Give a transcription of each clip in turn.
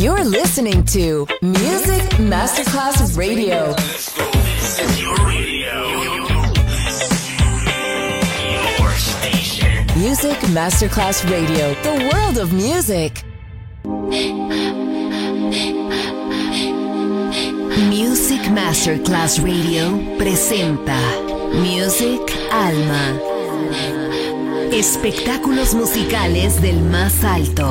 You're listening to Music Masterclass Radio. This is Your radio. Your station. Music Masterclass Radio, the world of music. Music Masterclass Radio presenta Music Alma. Espectáculos musicales del más alto.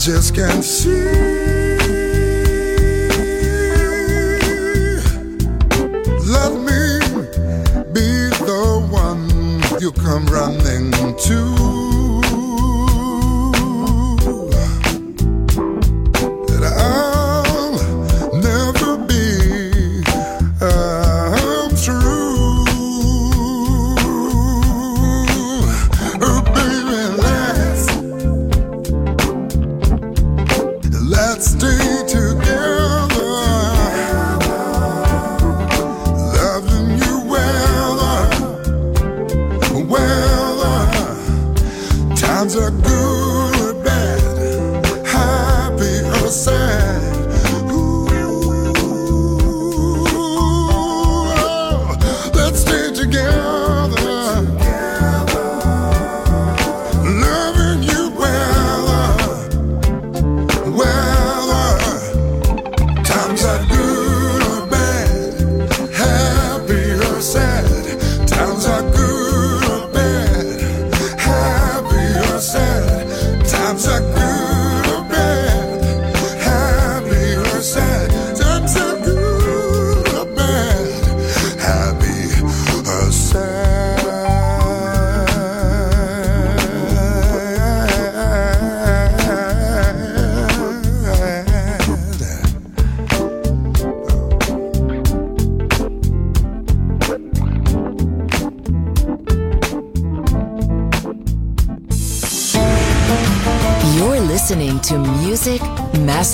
just can't see.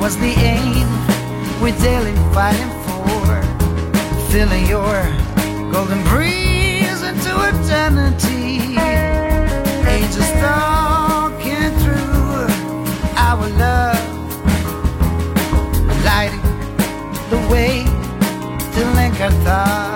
was the aim we're daily fighting for. Filling your golden breeze into eternity. Angels talking through our love, lighting the way to link our thoughts.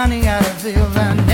Out of feel. And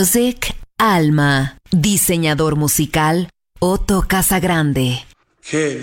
Music Alma, diseñador musical Otto Casagrande. ¿Qué?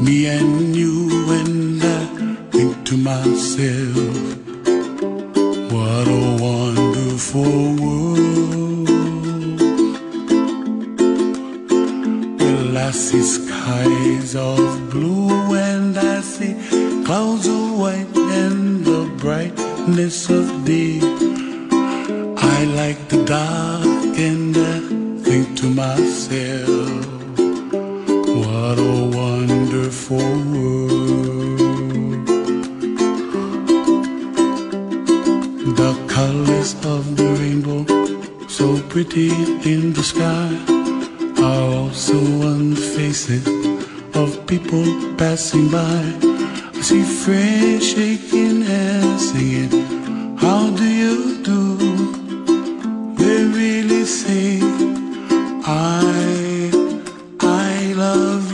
me and you and I think to myself. love.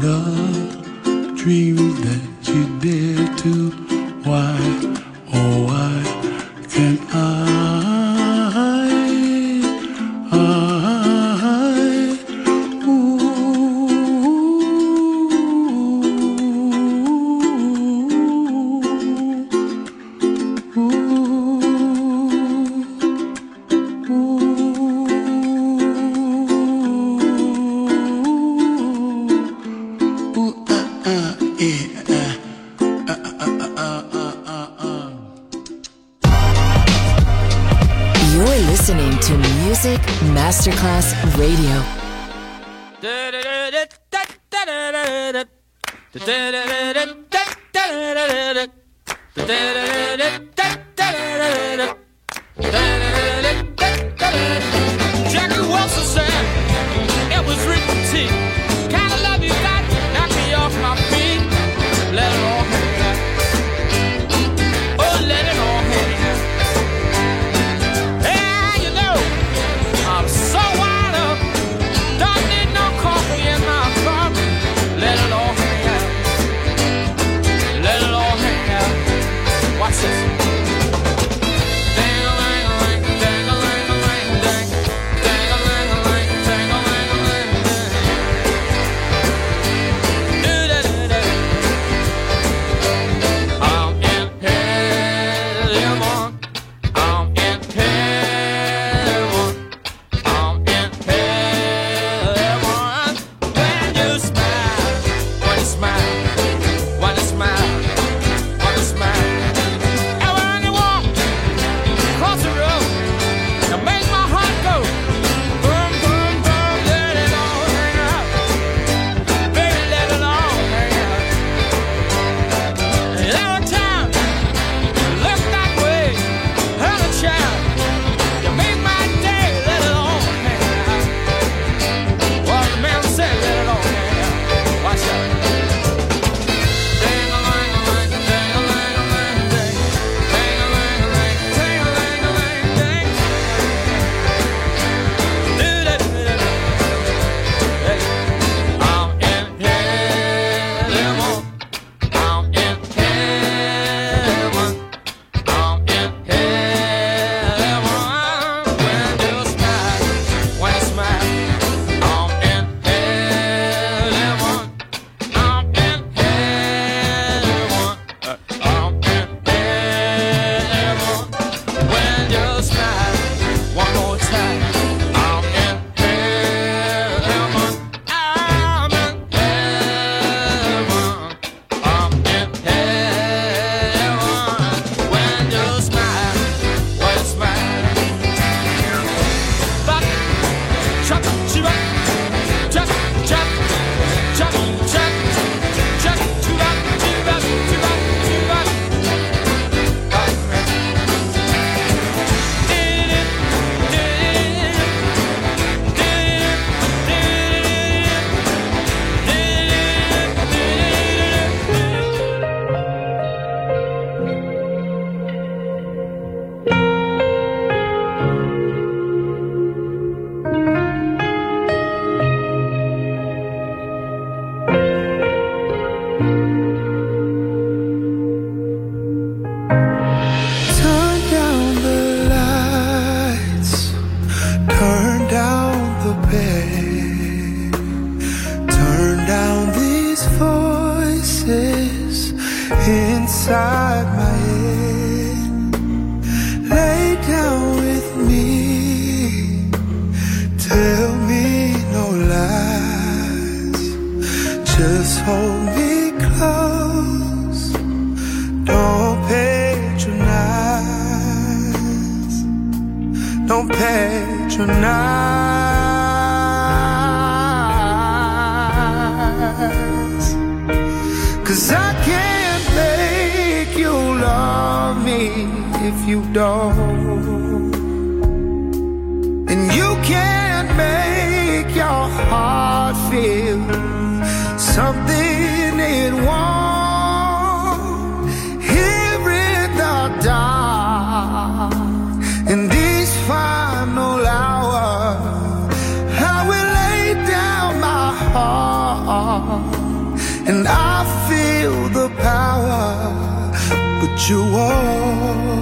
God dreamed that you dare to Why? pay. Turn down these voices inside my head. Lay down with me. Tell me no lies. Just hold me close. Don't patronize. Don't patronize. door. And you can't make your heart feel something it won't. Here in the dark, in this final hour, I will lay down my heart and I feel the power, but you won't.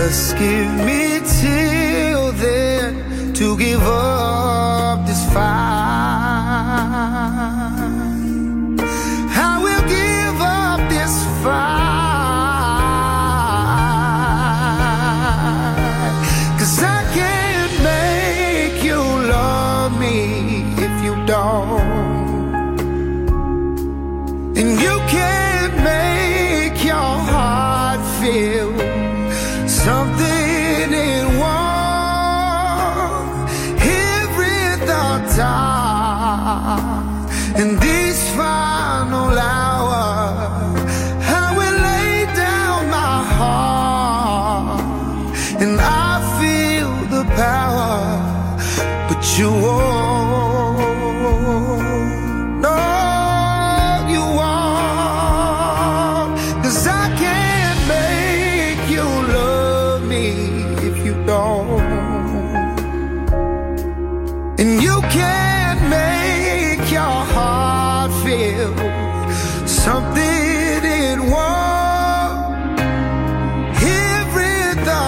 Just give me till then to give up this fight.